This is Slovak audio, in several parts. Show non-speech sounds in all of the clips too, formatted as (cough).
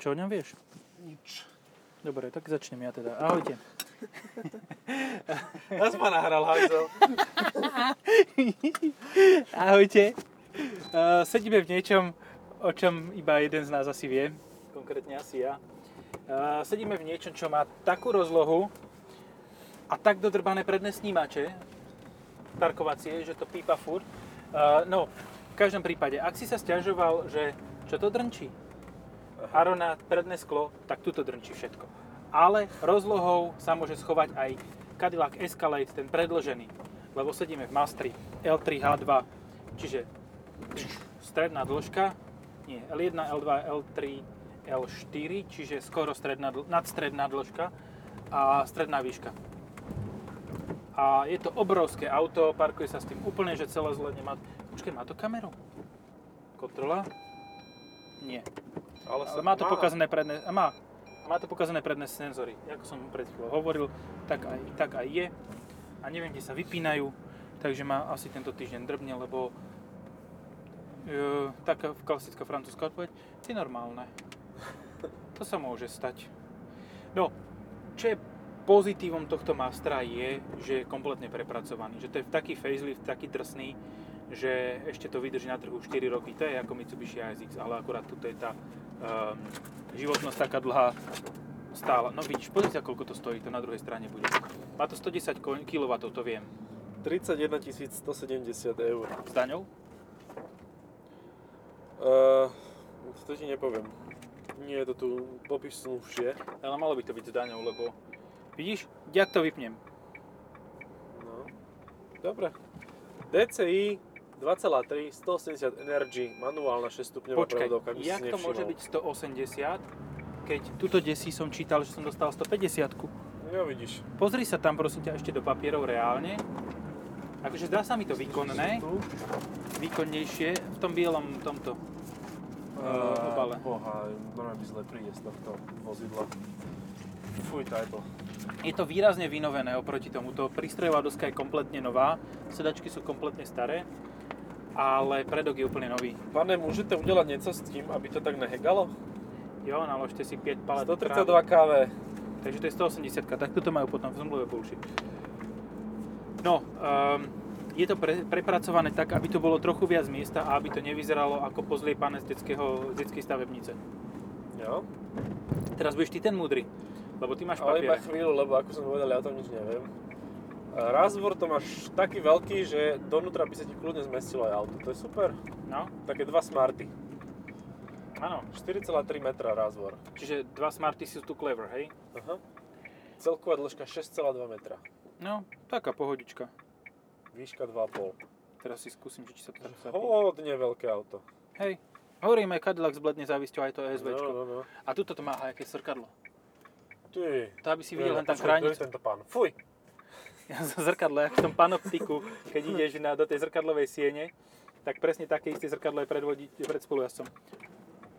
Čo o ňom vieš? Nič. Dobre, tak začnem ja teda. Ahojte. (laughs) Raz ma nahral hajzel. (laughs) Ahojte. Uh, sedíme v niečom, o čom iba jeden z nás asi vie. Konkrétne asi ja. Uh, sedíme v niečom, čo má takú rozlohu a tak dodrbané predné snímače, parkovacie, že to pípa furt. Uh, no, v každom prípade, ak si sa stiažoval, že čo to drnčí, Arona predné sklo, tak tuto drnčí všetko. Ale rozlohou sa môže schovať aj Cadillac Escalade, ten predložený, lebo sedíme v Mastri L3H2, čiže stredná dĺžka, nie, L1, L2, L3, L4, čiže skoro stredná, nadstredná dĺžka a stredná výška. A je to obrovské auto, parkuje sa s tým úplne, že celé zle nemá... Počkaj, má to kameru? Kontrola? Nie. Ale, Ale má to pokazané predné, a má, má to pokazané predné senzory. Ako som pred chvíľou hovoril, tak aj, tak aj je. A neviem, kde sa vypínajú, takže ma asi tento týždeň drbne, lebo e, taká klasická francúzska odpoveď, je normálne. To sa môže stať. No, čo je pozitívom tohto Mastra je, že je kompletne prepracovaný. Že to je taký facelift, taký drsný, že ešte to vydrží na trhu 4 roky. To je ako Mitsubishi ASX, ale akurát tuto je tá um, životnosť taká dlhá stála. No vidíš, pozri sa, koľko to stojí, to na druhej strane bude. Má to 110 kW, to viem. 31 170 eur. S daňou? Uh, to ti nepoviem. Nie je to tu popisnúšie. Ale malo by to byť s daňou, lebo vidíš, jak to vypnem. No. Dobre. DCI 2,3, 180 Energy, manuálna 6 stupňová Počkaj, prevodovka, si jak to môže byť 180, keď tuto desí som čítal, že som dostal 150 Jo, vidíš. Pozri sa tam prosím ťa ešte do papierov reálne. Akože zdá sa mi to výkonné, výkonnejšie v tom bielom tomto uh, obale. Boha, normálne by zle príde z tohto vozidla. Fuj, title. Je to výrazne vynovené oproti tomuto. Prístrojová doska je kompletne nová, sedačky sú kompletne staré, ale predok je úplne nový. Pane, môžete udelať niečo s tým, aby to tak nehegalo? Jo, naložte si 5 palet 132 trávy. kV. Takže to je 180, tak toto majú potom v zmluve bullshit. No, um, je to pre, prepracované tak, aby to bolo trochu viac miesta a aby to nevyzeralo ako pozliepané z, detského, z detskej stavebnice. Jo. Teraz budeš ty ten múdry, lebo ty máš Ale iba chvíľu, lebo ako som povedal, ja o tom nič neviem. Razvor to máš taký veľký, že donútra by sa ti kľudne zmestilo aj auto. To je super. No, Také dva smarty. áno. 4,3 metra razvor. Čiže dva Smarty sú tu clever, hej? Aha. Celková dĺžka 6,2 metra. No, taká pohodička. Výška 2,5. Teraz si skúsim, či sa to tak zapí. Hodne veľké auto. Hej, hovorím aj Cadillac s bledne závisťou, aj to No, SVčko. no, no. A tuto to má aj aké srkadlo. Ty. To aby si videl len tam je chrániť. tento pán? Fuj. (laughs) zrkadlo, jak v tom panoptiku, keď ideš na, do tej zrkadlovej siene, tak presne také isté zrkadlo je pred, vodi, pred spolujazdcom.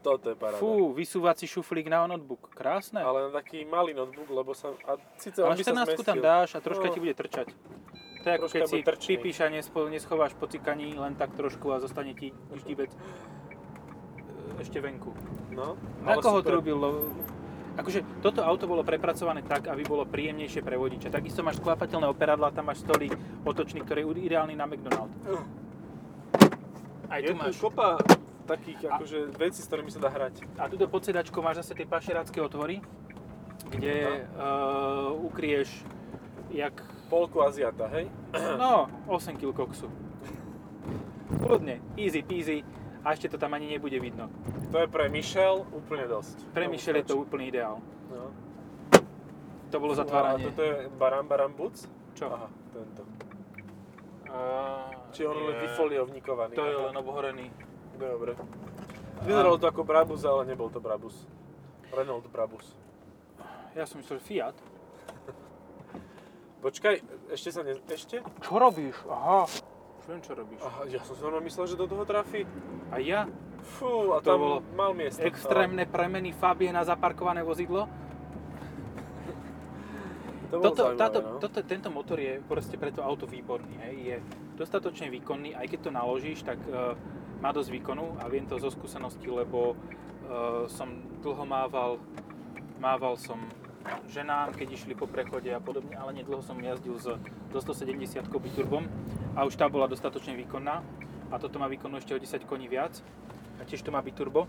Toto je paráda. Fú, vysúvací šuflík na notebook, krásne. Ale, Ale taký malý notebook, lebo sa... A síce Ale on by sa 14 tam dáš a troška No. ti bude trčať. To je ako keď si pripíš a neschováš po cikaní len tak trošku a zostane ti ždibec e, ešte venku. No, Na koho super. trúbil? Akože toto auto bolo prepracované tak, aby bolo príjemnejšie pre vodiča. Takisto máš sklápateľné operadlá, tam máš stolík otočný, ktorý je ideálny na McDonald. Aj tu Je tu máš. kopa takých akože vecí, s ktorými sa dá hrať. A tuto pod sedačkou máš zase tie pašerácké otvory, kde uh, ukrieš jak, Polku Aziata, hej? no, 8 kg koksu. Kľudne, easy peasy a ešte to tam ani nebude vidno. To je pre Michel úplne dosť. Pre Tomu Michel je to úplný ideál. No. To bolo A zatváranie. toto je Baram Baram Boots? Čo? Aha, tento. Uh, Či on len vyfoliovníkovaný. To je len obohorený. Dobre. Vyzeralo to ako Brabus, ale nebol to Brabus. Renault Brabus. Ja som myslel, Fiat. Počkaj, ešte sa ne... Ešte? Čo robíš? Aha. Už viem, čo robíš. Aha, ja som si normálne myslel, že do toho trafí. A ja? Fú, a To tam bolo mal miesto. Extrémne premeny Fabie na zaparkované vozidlo. (laughs) To Toto, táto, no. toto, tento motor je proste pre to auto výborný. Hej. Je dostatočne výkonný, aj keď to naložíš, tak uh, má dosť výkonu a viem to zo skúsenosti, lebo uh, som dlho mával, mával som ženám, keď išli po prechode a podobne, ale nedlho som jazdil s, so 170 biturbom a už tá bola dostatočne výkonná a toto má výkonnú ešte o 10 koní viac a tiež to má biturbo.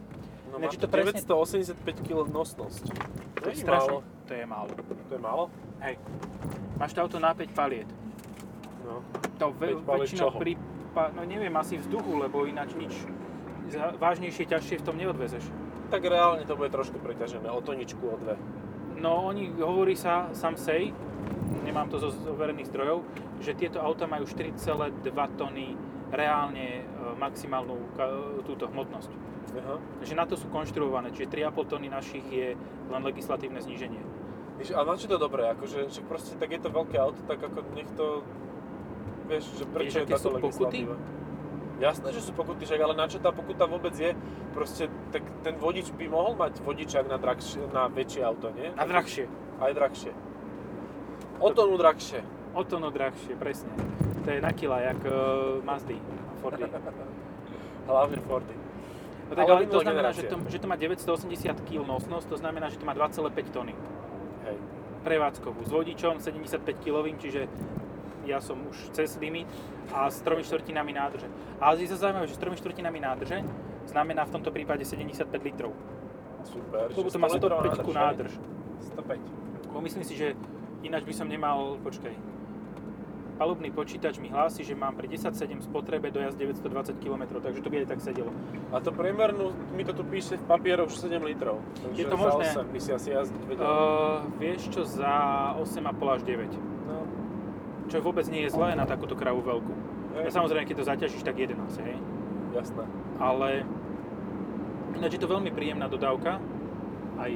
No Ináč je to to presne- 985 kg nosnosť. To je Není strašne, málo. to je málo. To je málo? Hej, máš to auto na 5 paliet. No. To ve, 5 paliet väčšinou prípa, no neviem, asi vzduchu, lebo ináč nič vážnejšie, ťažšie v tom neodvezeš. Tak reálne to bude trošku preťažené, o toničku, o dve. No oni, hovorí sa, sam say, nemám to zo overených zdrojov, že tieto auta majú 4,2 tony reálne e, maximálnu túto hmotnosť. Aha. Že na to sú konštruované, čiže 3,5 tony našich je len legislatívne zníženie. Víš, a na čo to dobré? Akože, že proste tak je to veľké auto, tak ako nech to... Vieš, že prečo Vieš, je táto pokuty? Jasné, že sú pokuty, však, ale na čo tá pokuta vôbec je? Proste, tak ten vodič by mohol mať vodičák na, drahšie, na väčšie auto, nie? A drahšie. Aj drahšie. O tonu drahšie. O to no drahšie, presne. To je na kila, jak uh, Mazdy a Fordy. (laughs) Hlavne Fordy. No tak, Ale ale, to znamená, že generácia. to, že to má 980 kg nosnosť, to znamená, že to má 2,5 tony. Hej. Prevádzkovú. S vodičom 75 kg, čiže ja som už cez limit a s 3 štvrtinami nádrže. Ale je to zaujímavé, že s 3 štvrtinami nádrže znamená v tomto prípade 75 litrov. Super. Lebo to má 100 litrová 105 nádrž. hej? 105. Bo myslím si, že ináč by som nemal, počkaj, palubný počítač mi hlási, že mám pri 10.7 spotrebe dojazd 920 km, takže to by aj tak sedelo. A to priemernú, mi to tu píše v papieroch už 7 litrov. Takže Je to za možné? 8 by si asi jazdiť vedel. Uh, vieš čo, za 8,5 až 9. Čo vôbec nie je zlé na takúto kravu veľkú. hej, Ja samozrejme, keď to zaťažíš, tak 11, hej. jasné. Ale ináč je to veľmi príjemná dodávka. Aj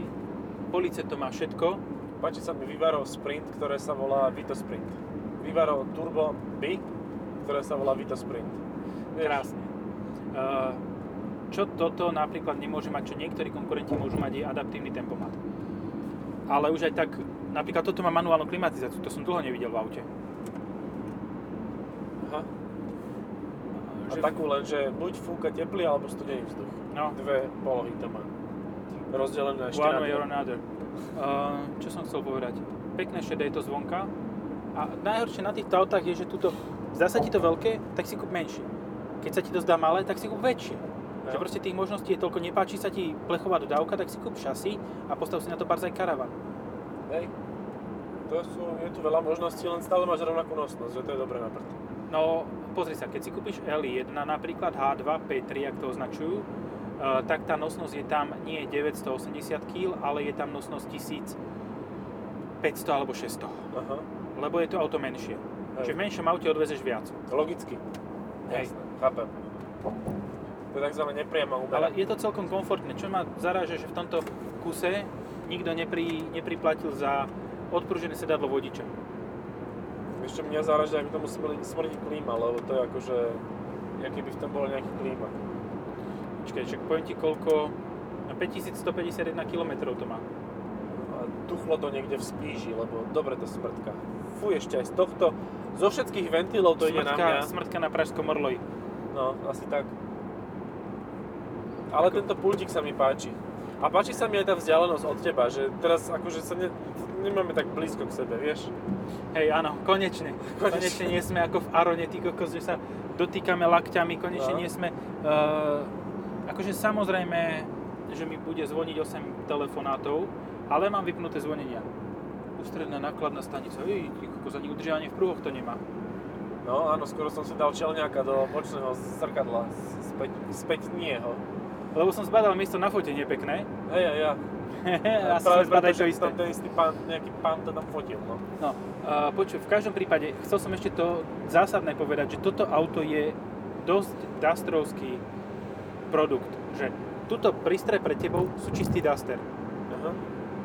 police to má všetko. Páči sa mi Vivaro Sprint, ktoré sa volá Vito Sprint. Vivaro Turbo B, ktoré sa volá Vito Sprint. Vieš, Krásne. Uh, čo toto napríklad nemôže mať, čo niektorí konkurenti môžu mať, je adaptívny tempomat. Ale už aj tak, napríklad toto má manuálnu klimatizáciu, to som dlho nevidel v aute. Aha. A Že- takú len, že buď fúka teplý alebo studený vzduch. No, Dve polohy to má. Rozdelené ešte one na way or another. Uh, čo som chcel povedať? Pekné šedé je to zvonka. A najhoršie na týchto autách je, že tuto, zdá sa ti to veľké, tak si kúp menšie. Keď sa ti to zdá malé, tak si kúp väčšie. No. Že proste tých možností je toľko, nepáči sa ti plechová dodávka, tak si kúp šasy a postav si na to barzaj karavan. Hej. To sú, je tu veľa možností, len stále máš rovnakú nosnosť, že to je dobré na prd. No, pozri sa, keď si kúpiš L1, napríklad H2, P3, ak to označujú, uh, tak tá nosnosť je tam nie 980 kg, ale je tam nosnosť 1500 alebo 600. Aha. Lebo je to auto menšie. Hej. Čiže v menšom aute odvezeš viac. Logicky. Hej. Jasné, chápem. To je tzv. nepriama úbera. Ale je to celkom komfortné. Čo ma zaráža, že v tomto kuse nikto nepri, nepriplatil za odpružené sedadlo vodiča. Čo mňa záražia, ak tomu smrdí, smrdí klíma, lebo to je akože, aký by v tom bol nejaký klíma. Počkaj, čak poviem ti koľko... No 5151 km to má. A tuchlo to niekde v spíži, lebo dobre to smrtka. Fuj, ešte aj z tohto, zo všetkých ventilov to ide na mňa. Smrtka, smrtka na Pražskom Orloji. No, asi tak. Ale tento pultík sa mi páči. A páči sa mi aj tá vzdialenosť od teba, že teraz akože sa ne, nemáme tak blízko k sebe, vieš? Hej, áno, konečne. Konečne. Konečne nie sme ako v Arone, ty kokos, že sa dotýkame lakťami, konečne No. nie sme... Uh, akože samozrejme, že mi bude zvoniť 8 telefonátov, ale mám vypnuté zvonenia. Ústredná nákladná stanica, ej, ty kokos, ani udržiavanie v prúhoch to nemá. No áno, skoro som si dal čelňáka do bočného zrkadla, späť, späť nie ho. Lebo som zbadal miesto na fotenie pekné. Hej, ja, ja. Sme zbadali preto, to isté. Tam ten istý pán, nejaký pán to tam fotil, no. No, uh, počuj, v každom prípade, chcel som ešte to zásadné povedať, že toto auto je dosť dastrovský produkt, že tuto prístroj pre tebou sú čistý Duster. Aha.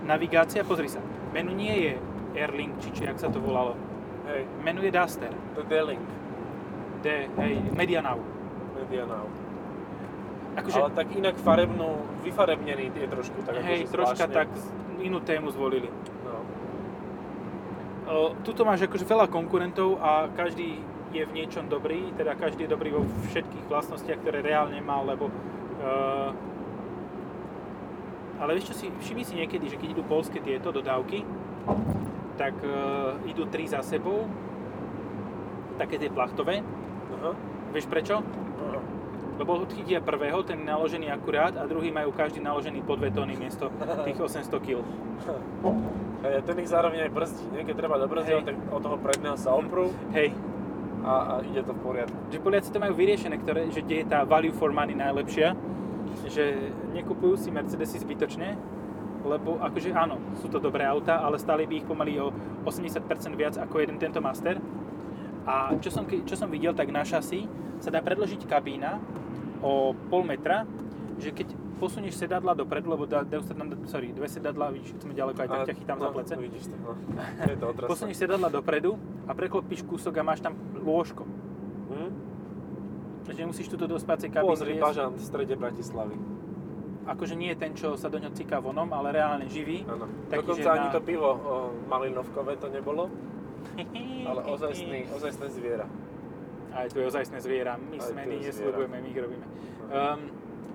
Navigácia, pozri sa, menu nie je Airlink, či či jak sa to volalo. Hej, Menu je Duster. to je D-Link, D, hej, Media Now. Akože, Ale tak inak farebnú, vyfarebnený je trošku tak hej, akože troška zvláštne. tak inú tému zvolili. No. Tuto máš akože veľa konkurentov a každý je v niečom dobrý, teda každý je dobrý vo všetkých vlastnostiach, ktoré reálne má, lebo uh, Ale vieš čo si, všimni si niekedy, že keď idú polské tieto dodávky, tak uh, idú tri za sebou, také tie plachtové. Aha. Vieš prečo? Lebo chytia prvého, ten naložený akurát a druhý majú každý naložený po 2 tony miesto tých 800 kg. Hej, ten ich zároveň aj brzdí, nie? Keď treba dobrzdieť, Hej. tak od toho predného sa oprú Hej, a, a ide to v poriadku. že Poliaci to majú vyriešené, ktoré, že kde je tá value for money najlepšia, že nekupujú si Mercedesy zbytočne, lebo akože áno, sú to dobré autá, ale stále by ich pomaly o 80% viac ako jeden tento Master. A čo som, čo som videl, tak na šasi sa dá predložiť kabína o pol metra, že keď posunieš sedadla dopredu, lebo dajú sa tam, sorry, dve sedadla, vidíš, sme ďaleko, aj tak ťa chytám za no, plece. Vidíš to, no. (laughs) Je to otrasné. Posunieš sedadla dopredu a preklopíš kúsok a máš tam lôžko. Hm? Takže musíš túto do spácej kabíny Pozri, viesť. Bažant v strede Bratislavy. Akože nie je ten, čo sa do ňo cíka vonom, ale reálne živý. Áno. Dokonca že ani na- to pivo o, malinovkové to nebolo, ale (laughs) ozajstný, ozajstné zviera. Aj to je ozajstné zviera. My Aj sme, my je nesľubujeme, my ich robíme. Um,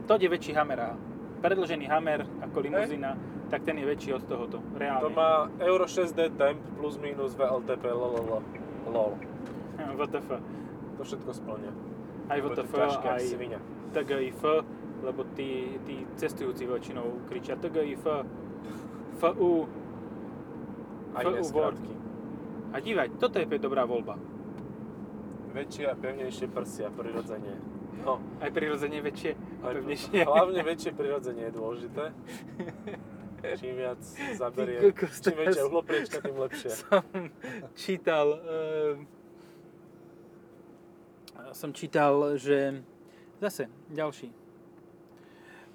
to je väčší Hammer. a Predlžený Hammer ako limuzína, tak ten je väčší od tohoto. Reálne. To má Euro 6D temp plus minus VLTP lol. lol. VTF. To všetko splňa. Aj VTF, aj svinia. TGIF, lebo tí, tí cestujúci väčšinou kričia TGIF, FU. FU word. A dívaj, toto je dobrá voľba. Väčšie a pevnejšie prsia, prirodzene. No, Aj prirodzene väčšie a pevnejšie. Hlavne väčšie (laughs) prirodzenie je dôležité. Čím viac zaberie, kokos, čím väčšia uhlopriečka, tým lepšie. som čítal, ehm, som čítal, že zase ďalší.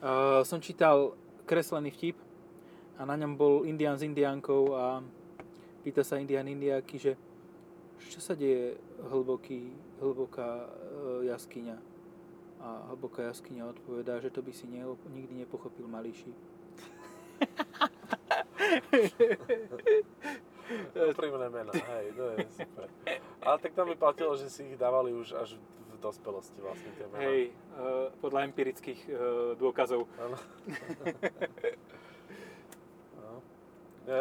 Uh, som čítal kreslený vtip a na ňom bol Indián s Indiánkou a pýta sa Indián Indiáky, že čo sa deje hlboký, hlboká uh, jaskyňa. A hlboká jaskyňa odpovedá, že to by si ne, nikdy nepochopil malý šíp. Úprimné mená, hej, to je super. Ale tak tam by platilo, že si ich dávali už až v dospelosti vlastne tie mená. Hej, uh, podľa empirických uh, dôkazov. Áno. (laughs) no. E,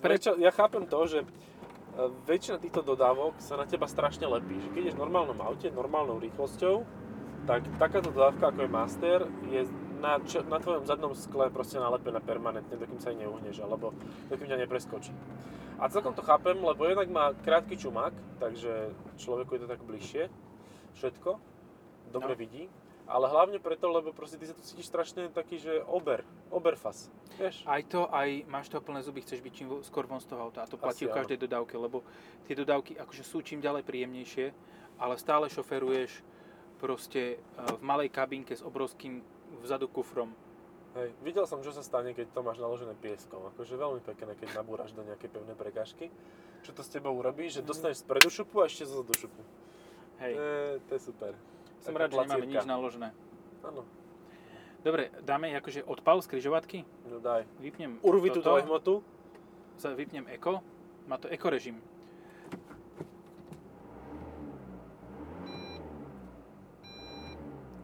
Pre- prečo, ja chápem to, že e, väčšina týchto dodávok sa na teba strašne lepí. Že keď ideš v normálnom aute, normálnou rýchlosťou, tak takáto dodávka ako je Master je na, čo, na tvojom zadnom skle proste nalepená permanentne, dokým sa aj neuhneš, alebo dokým ťa nepreskočí. A celkom to chápem, lebo jednak má krátky čumák, takže človeku je to tak bližšie, všetko, dobre No. vidí. Ale hlavne preto, lebo proste ty sa tu cítiš strašne taký, že ober, oberfas, vieš? Aj to, aj máš toho plné zuby, chceš byť čím skôr von z toho auta. A to platí Asi v každej dodávke, lebo tie dodávky akože sú čím ďalej príjemnejšie, ale stále šoferuješ proste e, v malej kabínke s obrovským vzadu kufrom. Hej, videl som, čo sa stane, keď to máš naložené pieskom. Akože veľmi pekné, keď nabúraš do nejakej pevnej prekážky. Čo to s tebou urobí, že dostaneš spredu šupu a ešte zo zadu šupu. Hej, To je, to je super. Som rád, že nemáme nič naložené. Áno, Dobre, dáme akože odpal z križovatky, no daj. vypnem Urvi túto toto, lehmotu. za- vypnem eko, má to eko režim.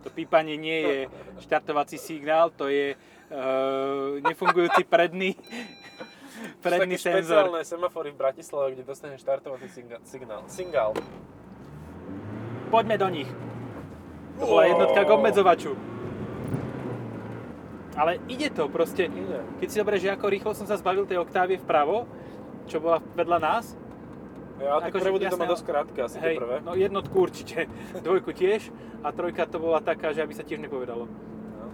To pípanie nie je štartovací signál, to je uh, nefungujúci (laughs) predný, predný Sú senzor. špeciálne semafory v Bratislave, kde dostaneš štartovací signál. signál. Poďme do nich. To bola jednotka k obmedzovaču. Ale ide to proste. Keď si zoberieš, že ako rýchlo som sa zbavil tej oktávie vpravo, čo bola vedľa nás, Ja, ale tak Akože prevody to má dosť krátke, asi hej, prvé. no jednotku určite, (laughs) dvojku tiež a trojka to bola taká, že aby sa tiež nepovedalo. No.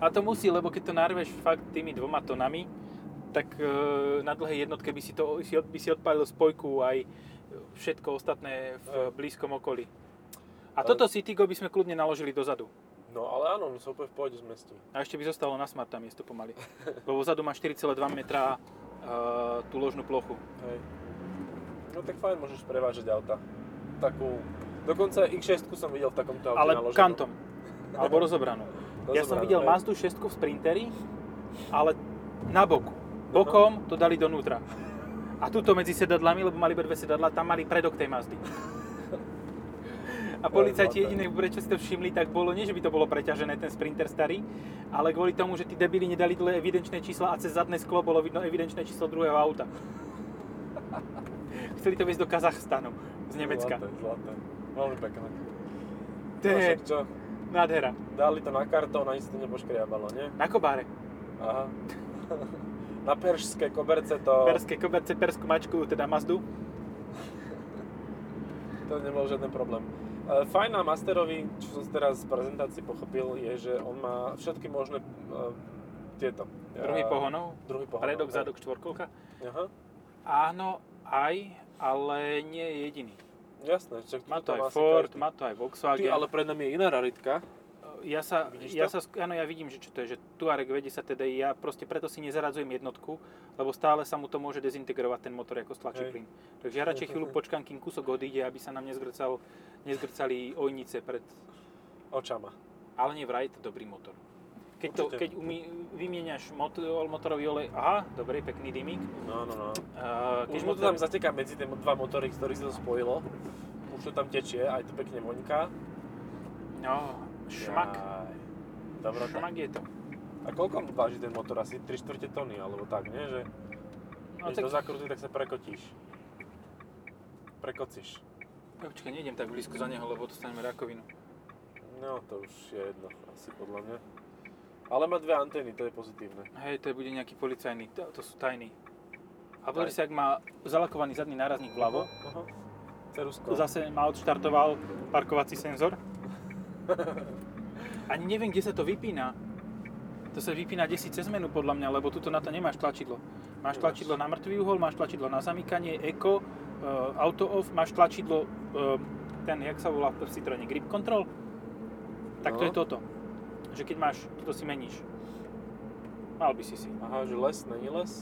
A to musí, lebo keď to narveš fakt tými dvoma tonami, tak e, na dlhej jednotke by si, to, by si odpálil spojku aj všetko ostatné v blízkom okolí. A toto Citygo by sme kľudne naložili dozadu. no ale áno, on sa úplne v pohode zmestí. A ešte by zostalo na smart tam miesto pomaly. (laughs) Lebo vzadu má 4,2 metra uh, tú ložnú plochu. Hej. No tak fajn, môžeš prevážať auta. Takú... Dokonca X6 som videl v takomto aute Ale naloženú. kantom. (laughs) Alebo rozobranú. Ja som Rozobranú, videl hej. Mazdu 6 v Sprinteri, ale na boku. Bokom to dali donútra. A tuto medzi sedadlami, lebo mali iba dve sedadla, tam mali predok tej Mazdy. A policajti jediné, prečo si to všimli, tak bolo, nie že by to bolo preťažené, ten Sprinter starý, ale kvôli tomu, že tí debili nedali dole evidenčné čísla a cez zadné sklo bolo vidno evidenčné číslo druhého auta. (laughs) Chceli to viesť do Kazachstanu z Nemecka. Zlaté, zlaté. Veľmi pekné. To No je nádhera. Dali to na kartón, ani sa to nepoškriabalo, nie? Na Kobáre. Aha. (laughs) Na peršské koberce to, Perské koberce, perskú mačku, teda Mazdu. to nebol žiaden problém. E, Fajn na Masterovi, čo som teraz z prezentácii pochopil, je, že on má všetky možné e, tieto. Druhý e, pohonov, Druhý pohonov. predok, hej. zadok, štvorkolka. Aha. Áno, aj, ale nie je jediný. Jasné, však Má to aj Ford, má to aj Ty, Volkswagen. ale pred nami je iná raritka. Ja sa, Vidíš ja to? sa, áno, ja vidím, že čo to je, že Tuareg V10 TDI, ja proste preto si nezaradzujem jednotku, lebo stále sa mu to môže dezintegrovať ten motor ako stlačí plyn. Takže ja radšej chvíľu počkám, kým kúsok odíde, aby sa nám nezgrcal, nezgrcali ojnice pred... Očama. Ale nie vraj, to dobrý motor. Keď, to, Určite. keď umí, vymieňaš motor, motorový olej, aha, dobre, pekný dymík. No, no, no. Uh, Už mu to tam zateká medzi tie dva motory, z ktorých sa to spojilo. Už to tam tečie, aj to pekne voňká. No, šmak. Dobrota. Šmak je to. A koľko váži ten motor? Asi 3 čtvrte tony, alebo tak, nie? Že No, tak, do zakruty, tak sa prekotíš. Prekocíš. počkaj, nejdem tak blízko za neho, lebo dostaneme rakovinu. No, to už je jedno, asi podľa mňa. Ale má dve antény, to je pozitívne. Hej, to bude nejaký policajný, to, to sú tajní. A ak má zalakovaný zadný nárazník vľavo, Aha. Cerusko. zase ma odštartoval parkovací senzor. Ani neviem, kde sa to vypína. To sa vypína desi cez menu podľa mňa, lebo tuto na to nemáš tlačidlo. Máš tlačidlo na mŕtvý uhol, máš tlačidlo na zamykanie, eco, uh, auto off, máš tlačidlo, uh, ten, jak sa volá v Citroene, grip control. Tak to No. je toto. Že keď máš, toto si meníš. Mal by si si. Aha, že les, není les?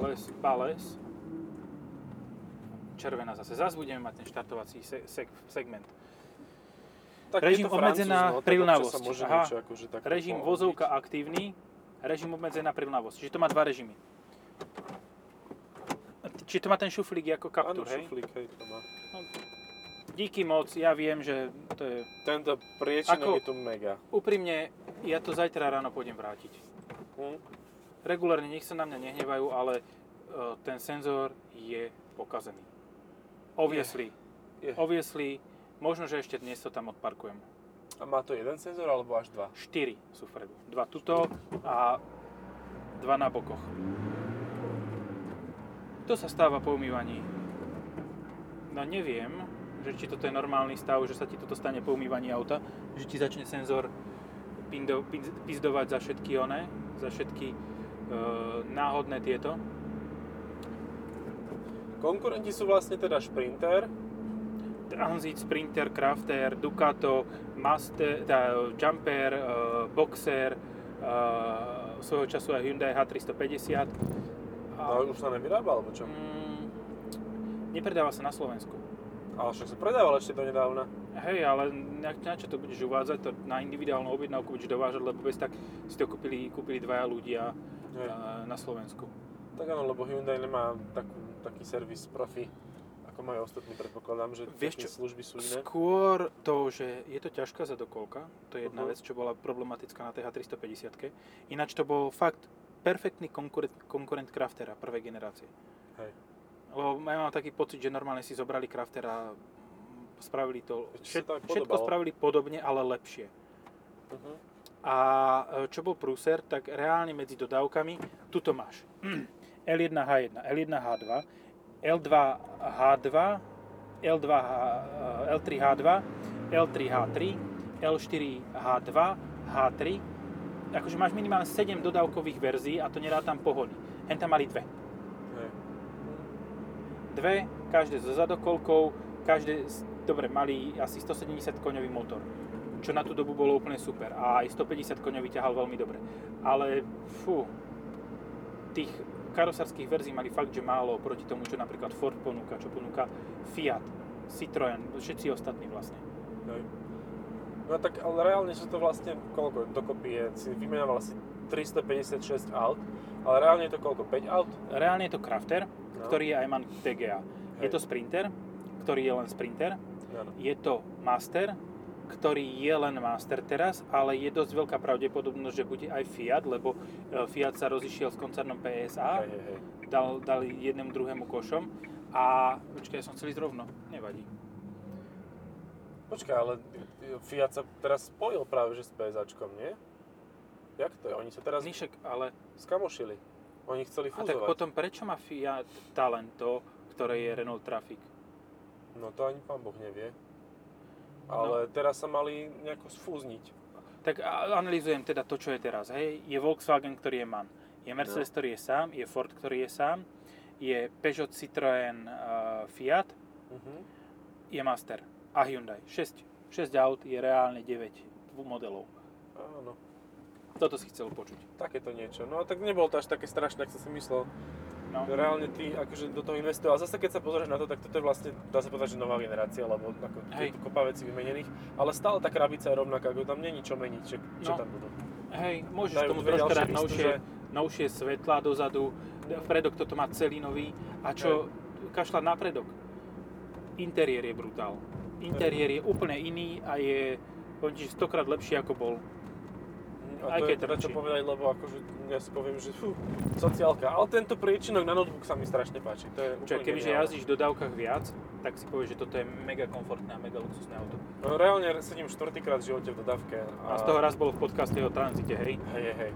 Les, les. Červená zase. Zase budeme mať ten štartovací se- seg- segment. Tak Režim je obmedzená no, prilnavosť. Aha. akože Režim vozovka aktívny, režim obmedzená prilnavosť. Čiže to má dva režimy. Čiže to má ten šuflík ako Áno, kaptur, hej? šuflík, hej, to má. Díky moc, ja viem, že to je... Tento priečinok Ako- je tu mega. Úprimne, ja to zajtra ráno pôjdem vrátiť. Hm? Regulárne nech sa na mňa nehnevajú, ale uh, ten senzor je pokazený. Obviously. Je. Obviously. Možno, že ešte dnes to tam odparkujem. A má to jeden senzor alebo až dva? 4 sú vpredu. Dva tuto a dva na bokoch. To sa stáva po umývaní. No neviem, že či toto je normálny stav, že sa ti toto stane po umývaní auta, že ti začne senzor pindo, pin- pizdovať za všetky one, za všetky e, náhodné tieto. Konkurenti sú vlastne teda Sprinter, Transit, Sprinter, Crafter, Ducato, Master, tá, Jumper, uh, Boxer, uh, svojho času aj Hyundai H350. A, no už sa nevyrába alebo čo? mm, nepredáva sa na Slovensku. Ale však sa predával ešte do nedávna. Hej, ale na, na čo to budeš uvádzať? To na individuálnu objednávku budeš dovážať, lebo bez tak si to kúpili, kúpili dvaja ľudia Hej. uh, na Slovensku. Tak áno, lebo Hyundai nemá takú, taký servis profi, ako majú ostatní, predpokladám, že Vieš čo, služby sú iné. Skôr to, že je to ťažká zadokolka, to je jedna Mhm. vec, čo bola problematická na tej H350. Ináč to bol fakt perfektný konkurent, konkurent Craftera prvej generácie. Hej. Lebo ja mám taký pocit, že normálne si zobrali Craftera, spravili to, všet, všetko spravili podobne, ale lepšie. Uh-huh. A e, čo bol prúser, tak reálne medzi dodávkami, tuto máš (clears throat) L1H1, L1H2, L2H2, L2, L3H2, L3H3, L4H2, H3. Akože máš minimálne 7 dodávkových verzií a to nerátam pohony. Hen tam mali dve. Hej. Dve, každé so zadokolkou, každé, dobre, mali asi 170 koňový motor, čo na tú dobu bolo úplne super. A aj 150 koňový ťahal veľmi dobre. Ale, fú, tých karosárskych verzií mali fakt, že málo oproti tomu, čo napríklad Ford ponúka, čo ponúka Fiat, Citroën, všetci ostatní vlastne. Hej. No tak ale reálne sú to vlastne, koľko dokopy je, si vymenoval asi 356 aut, ale reálne je to koľko, 5 aut? Reálne je to Crafter, No. ktorý je aj man TGA. Je Hej. to Sprinter, ktorý je len Sprinter. Áno. Je to Master, ktorý je len Master teraz, ale je dosť veľká pravdepodobnosť, že bude aj Fiat, lebo e, Fiat sa rozišiel s koncernom PSA, Hej, hej, hej. dal, dali jednému druhému košom a počkaj, ja som chcel ísť rovno, nevadí. Počkaj, ale Fiat sa teraz spojil práve že s PSAčkom, nie? Jak to je? Oni sa teraz Nišek, ale skamošili. Oni chceli a tak fúzovať. potom prečo má Fiat Talento, ktoré je Renault Traffic? No to ani pán Boh nevie. No. Ale teraz sa mali nejako sfúzniť. Tak a- analyzujem teda to, čo je teraz. Hej. Je Volkswagen, ktorý je MAN. Je Mercedes, No. ktorý je sám. Je Ford, ktorý je sám. Je Peugeot, Citroën, uh, Fiat. Mhm. Je Master. A Hyundai. 6. 6 aut je reálne 9 modelov. Áno, Toto si chcel počuť. takéto niečo. No a tak nebolo to až také strašné, ako som si myslel. No. Reálne ty akože do toho investujú. A zase keď sa pozrieš na to, tak toto je vlastne, dá sa povedať, že nová generácia, lebo ako Hej. je tu kopa vecí vymenených. Ale stále tá krabica je rovnaká, ako tam není čo meniť, čo, čo No. tam budú. Hej, môžeš Dajú tomu ďalšie dať novšie, výstuže. novšie svetla dozadu. Vpredok toto má celý nový. A čo kašľať na predok? Interiér je brutál. Interiér je úplne iný a je poviem ti, že stokrát lepší ako bol. A Aj to keď je teda čo povedať, lebo akože ja si poviem, že fú, sociálka. Ale tento priečinok na notebook sa mi strašne páči. To je úplne kebyže jazdíš v dodávkach viac, tak si povieš, že toto je mega komfortné a mega luxusné auto. No, reálne sedím štvrtýkrát v živote v dodávke. A z toho raz bol v podcaste o tranzite, hej? Hej, hej.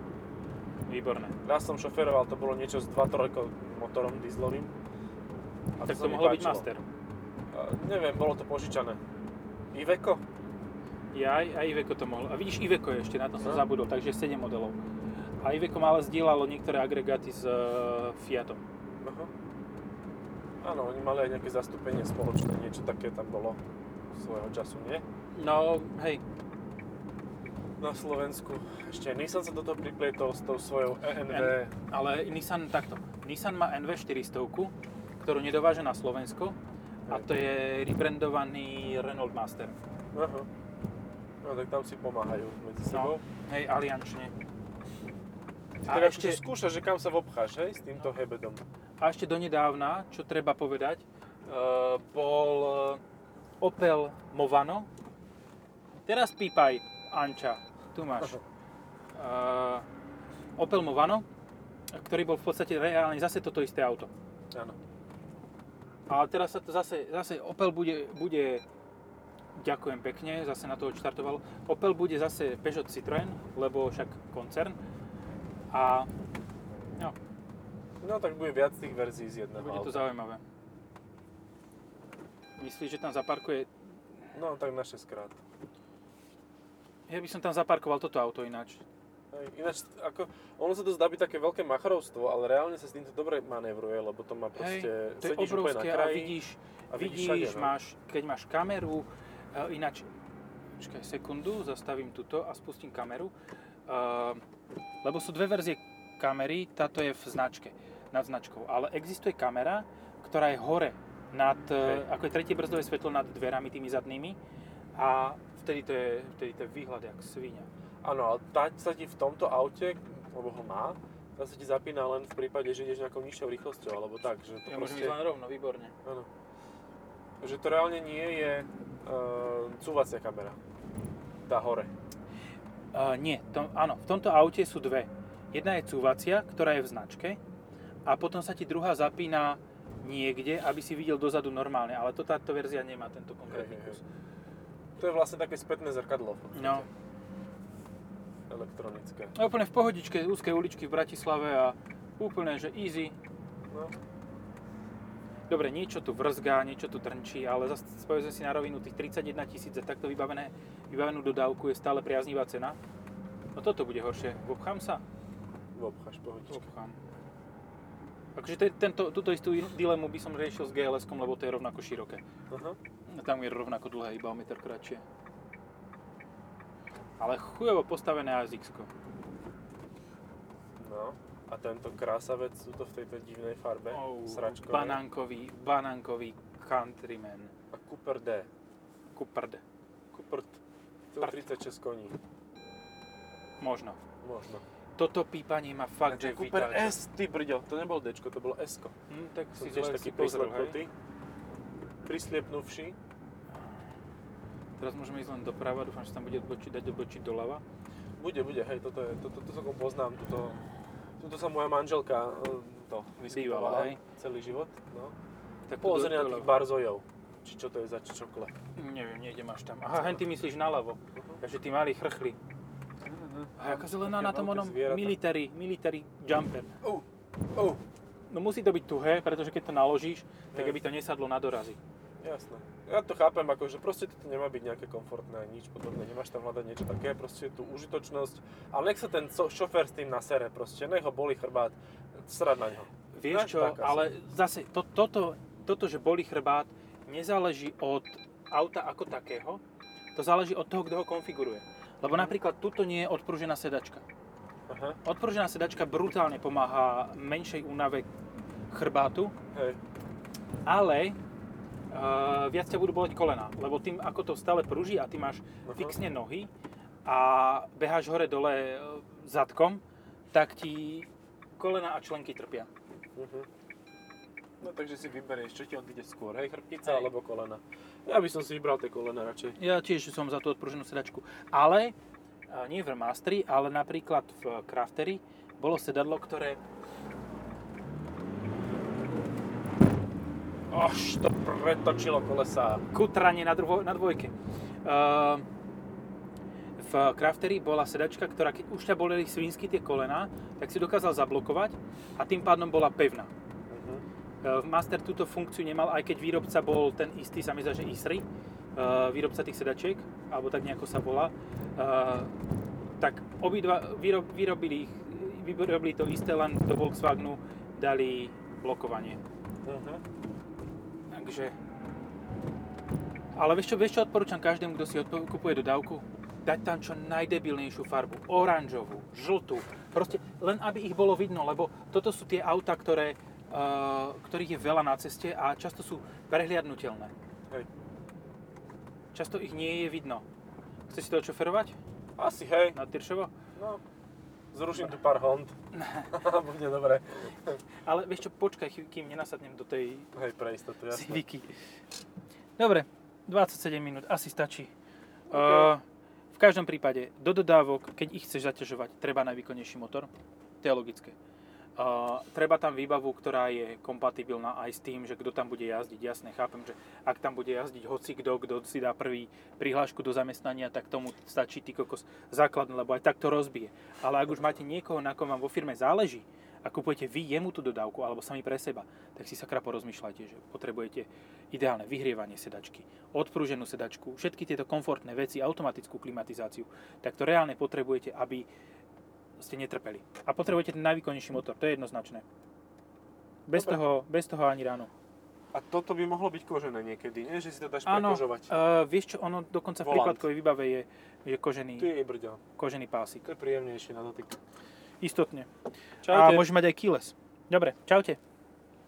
Výborné. Raz som šoferoval, to bolo niečo s 2.3 motorom dieselovým. A Tak to mi mohlo byť. Master. A, neviem, bolo to požičané. Iveco? Ja aj, Iveco to mohlo. A vidíš, Iveco je ešte, na to som No. zabudol, takže 7 modelov. A Iveco ale zdieľalo niektoré agregáty s uh, Fiatom. Aha. Áno, oni mali aj nejaké zastúpenie spoločné, niečo také tam bolo svojho času, nie? No, hej, Na Slovensku. Ešte Nissan sa do toho priplietol s tou svojou E ENV. ale Nissan takto. Nissan má NV400, ktorú nedováža na Slovensko a to je rebrandovaný Renault Master. Aha. No tak tam si pomáhajú medzi sebou. No, hej, aliančne. A tak ešte, skúšaš, že kam sa vobcháš, hej, s týmto hebedom. a ešte donedávna, čo treba povedať, uh, bol uh, Opel Movano. Teraz pípaj, Anča, tu máš. Uh, (laughs) Opel Movano, ktorý bol v podstate reálne zase toto isté auto. Áno. Ale teraz sa to zase, zase Opel bude, bude ďakujem pekne, zase na to odštartoval. Opel bude zase Peugeot Citroën, lebo však koncern. A no, No tak bude viac tých verzií z jedného bude to auta. zaujímavé. Myslíš, že tam zaparkuje? No tak na 6 krát. Ja by som tam zaparkoval toto auto ináč. Hej, ináč, ako, ono sa to zdá byť také veľké macharovstvo, ale reálne sa s týmto dobre manévruje, lebo to má proste, Hej, to je obrovské na a kraji. vidíš, a vidíš vidíš, všade, no. máš, keď máš kameru, e, ináč, počkaj sekundu, zastavím tuto a spustím kameru, e, lebo sú dve verzie kamery, táto je v značke, nad značkou, ale existuje kamera, ktorá je hore, nad, e, Hej. ako je tretie brzdové svetlo nad dverami tými zadnými a vtedy to je, vtedy to je výhľad jak svinia. Áno, ale tá sa ti v tomto aute, lebo ho má, tá sa ti zapína len v prípade, že ideš nejakou nižšou rýchlosťou, alebo tak, že to Ja môžem proste, ísť len rovno, výborne. áno. Že to reálne nie je uh, cúvacia kamera, tá hore. Uh, nie, to, áno, v tomto aute sú dve. Jedna je cúvacia, ktorá je v značke a potom sa ti druhá zapína niekde, aby si videl dozadu normálne, ale to táto verzia nemá, tento konkrétny kus. To je vlastne také spätné zrkadlo. No, Elektronické. a úplne v pohodičke, úzkej uličky v Bratislave a úplne, že easy. No, Dobre, niečo tu vrzgá, niečo tu trnčí, ale zase povedzme si na rovinu, tých 31 tisíc za takto vybavené, vybavenú dodávku je stále priaznivá cena. No toto bude horšie. Obchám sa? obcháš pohodičke. Obchám. Akože te, tento, túto istú dilemu by som riešil s GLS-kom, lebo to je rovnako široké. Aha. No Tam je rovnako dlhé, iba o meter kratšie. Ale chujovo postavené ASX. No, a tento krásavec sú to v tejto divnej farbe, Oh, sračkovej. banánkový, banánkový countryman. A Cooper D. Kuprd. Cooper 136 koní. Možno. Možno. Toto pípanie ma fakt, že Cooper vytáča. S, ty brdel, to nebol D, to bolo S. Hm, tak Som si tiež taký prislepnutý. Prisliepnuvší. Teraz môžeme ísť len doprava, dúfam, že tam bude odbočiť, dať odbočiť doľava. Bude, bude, hej, toto je, toto, toto celkom poznám, toto, tuto sa moja manželka e, to vyskytovala hej. celý život, no. Tak Pozri na tých barzojov, či čo to je za čokle. Neviem, nejdem až tam. Aha, hen ty myslíš naľavo. Takže tí mali chrchli. A jaká zelená na tom onom military, military jumper. Oh, oh, No musí to byť tuhé, pretože keď to naložíš, tak aby to nesadlo na dorazy. jasné. Ja to chápem, ako, že proste toto nemá byť nejaké komfortné, nič podobné, nemáš tam hľadať niečo také, proste tu užitočnosť, ale nech sa ten šofér s tým nasere, proste, nech ho boli chrbát, srad na ňo. Vieš Máš čo, tak asi. ale zase to, toto, toto, že boli chrbát, nezáleží od auta ako takého, to záleží od toho, kto ho konfiguruje. Lebo napríklad tuto nie je odpružená sedačka. Aha, Odpružená sedačka brutálne pomáha menšej únave chrbátu, hej, ale uh, viac ťa budú boleť kolena, lebo tým, ako to stále pruží a ty máš Aha. fixne nohy a beháš hore-dole e, zadkom, tak ti kolena a členky trpia. uh No takže si vyberieš, čo ti odíde skôr, hej, chrbtica Hej. alebo kolena. Ja by som si vybral tie kolena radšej. Ja tiež som za tú odpruženú sedačku. Ale, a nie v Mastri, ale napríklad v Crafteri bolo sedadlo, ktoré Až to pretočilo kolesa. kutranie na, druho, na dvojke. Uh, v Crafteri bola sedačka, ktorá keď už ťa boleli svinsky tie kolená, tak si dokázal zablokovať a tým pádom bola pevná. Uh-huh. Uh, Master túto funkciu nemal, aj keď výrobca bol ten istý, sa mi zdá, že Isri, uh, výrobca tých sedačiek, alebo tak nejako sa volá. Uh, tak obidva vyrob, vyrobili, vyrobili to isté, len do Volkswagenu dali blokovanie. Uh-huh. Takže... Ale vieš čo, vieš čo odporúčam každému, kto si odpo- kupuje dodávku? Dať tam čo najdebilnejšiu farbu. Oranžovú, žltú. Proste len aby ich bolo vidno, lebo toto sú tie auta, ktoré, uh, ktorých je veľa na ceste a často sú prehliadnutelné. Hej. Často ich nie je vidno. Chceš si to očoferovať Asi, hej. na Tyršovo? No, zruším tu pár Hond. (laughs) Bude dobre. Ale vieš čo, počkaj, kým nenasadnem do tej Hej, pre istotu. Civiky. (laughs) Dobre, 27 minút, asi stačí. OK. Uh, v každom prípade, do dodávok, keď ich chceš zaťažovať, treba najvýkonnejší motor. To je logické. Treba tam výbavu, ktorá je kompatibilná aj s tým, že kto tam bude jazdiť. Jasne, chápem, že ak tam bude jazdiť hoci kto, kto si dá prvý prihlášku do zamestnania, tak tomu stačí ty kokos základné, lebo aj tak to rozbije. Ale ak už máte niekoho, na kom vám vo firme záleží a kupujete vy jemu tú dodávku alebo sami pre seba, tak si sakra porozmýšľajte, že potrebujete ideálne vyhrievanie sedačky, odprúženú sedačku, všetky tieto komfortné veci, automatickú klimatizáciu, tak to reálne potrebujete, aby ste netrpeli. A potrebujete ten najvýkonnejší motor, to je jednoznačné. Bez, Dobre. toho, bez toho ani ráno. A toto by mohlo byť kožené niekedy, nie? Že si to dáš Áno, prekožovať. uh, vieš čo, ono dokonca v Volant. príkladkovej výbave je, je kožený, Ty je brďo. kožený pásik. To je príjemnejšie na dotyk. Istotne. Čaute. A môže mať aj keyless. Dobre, čaute.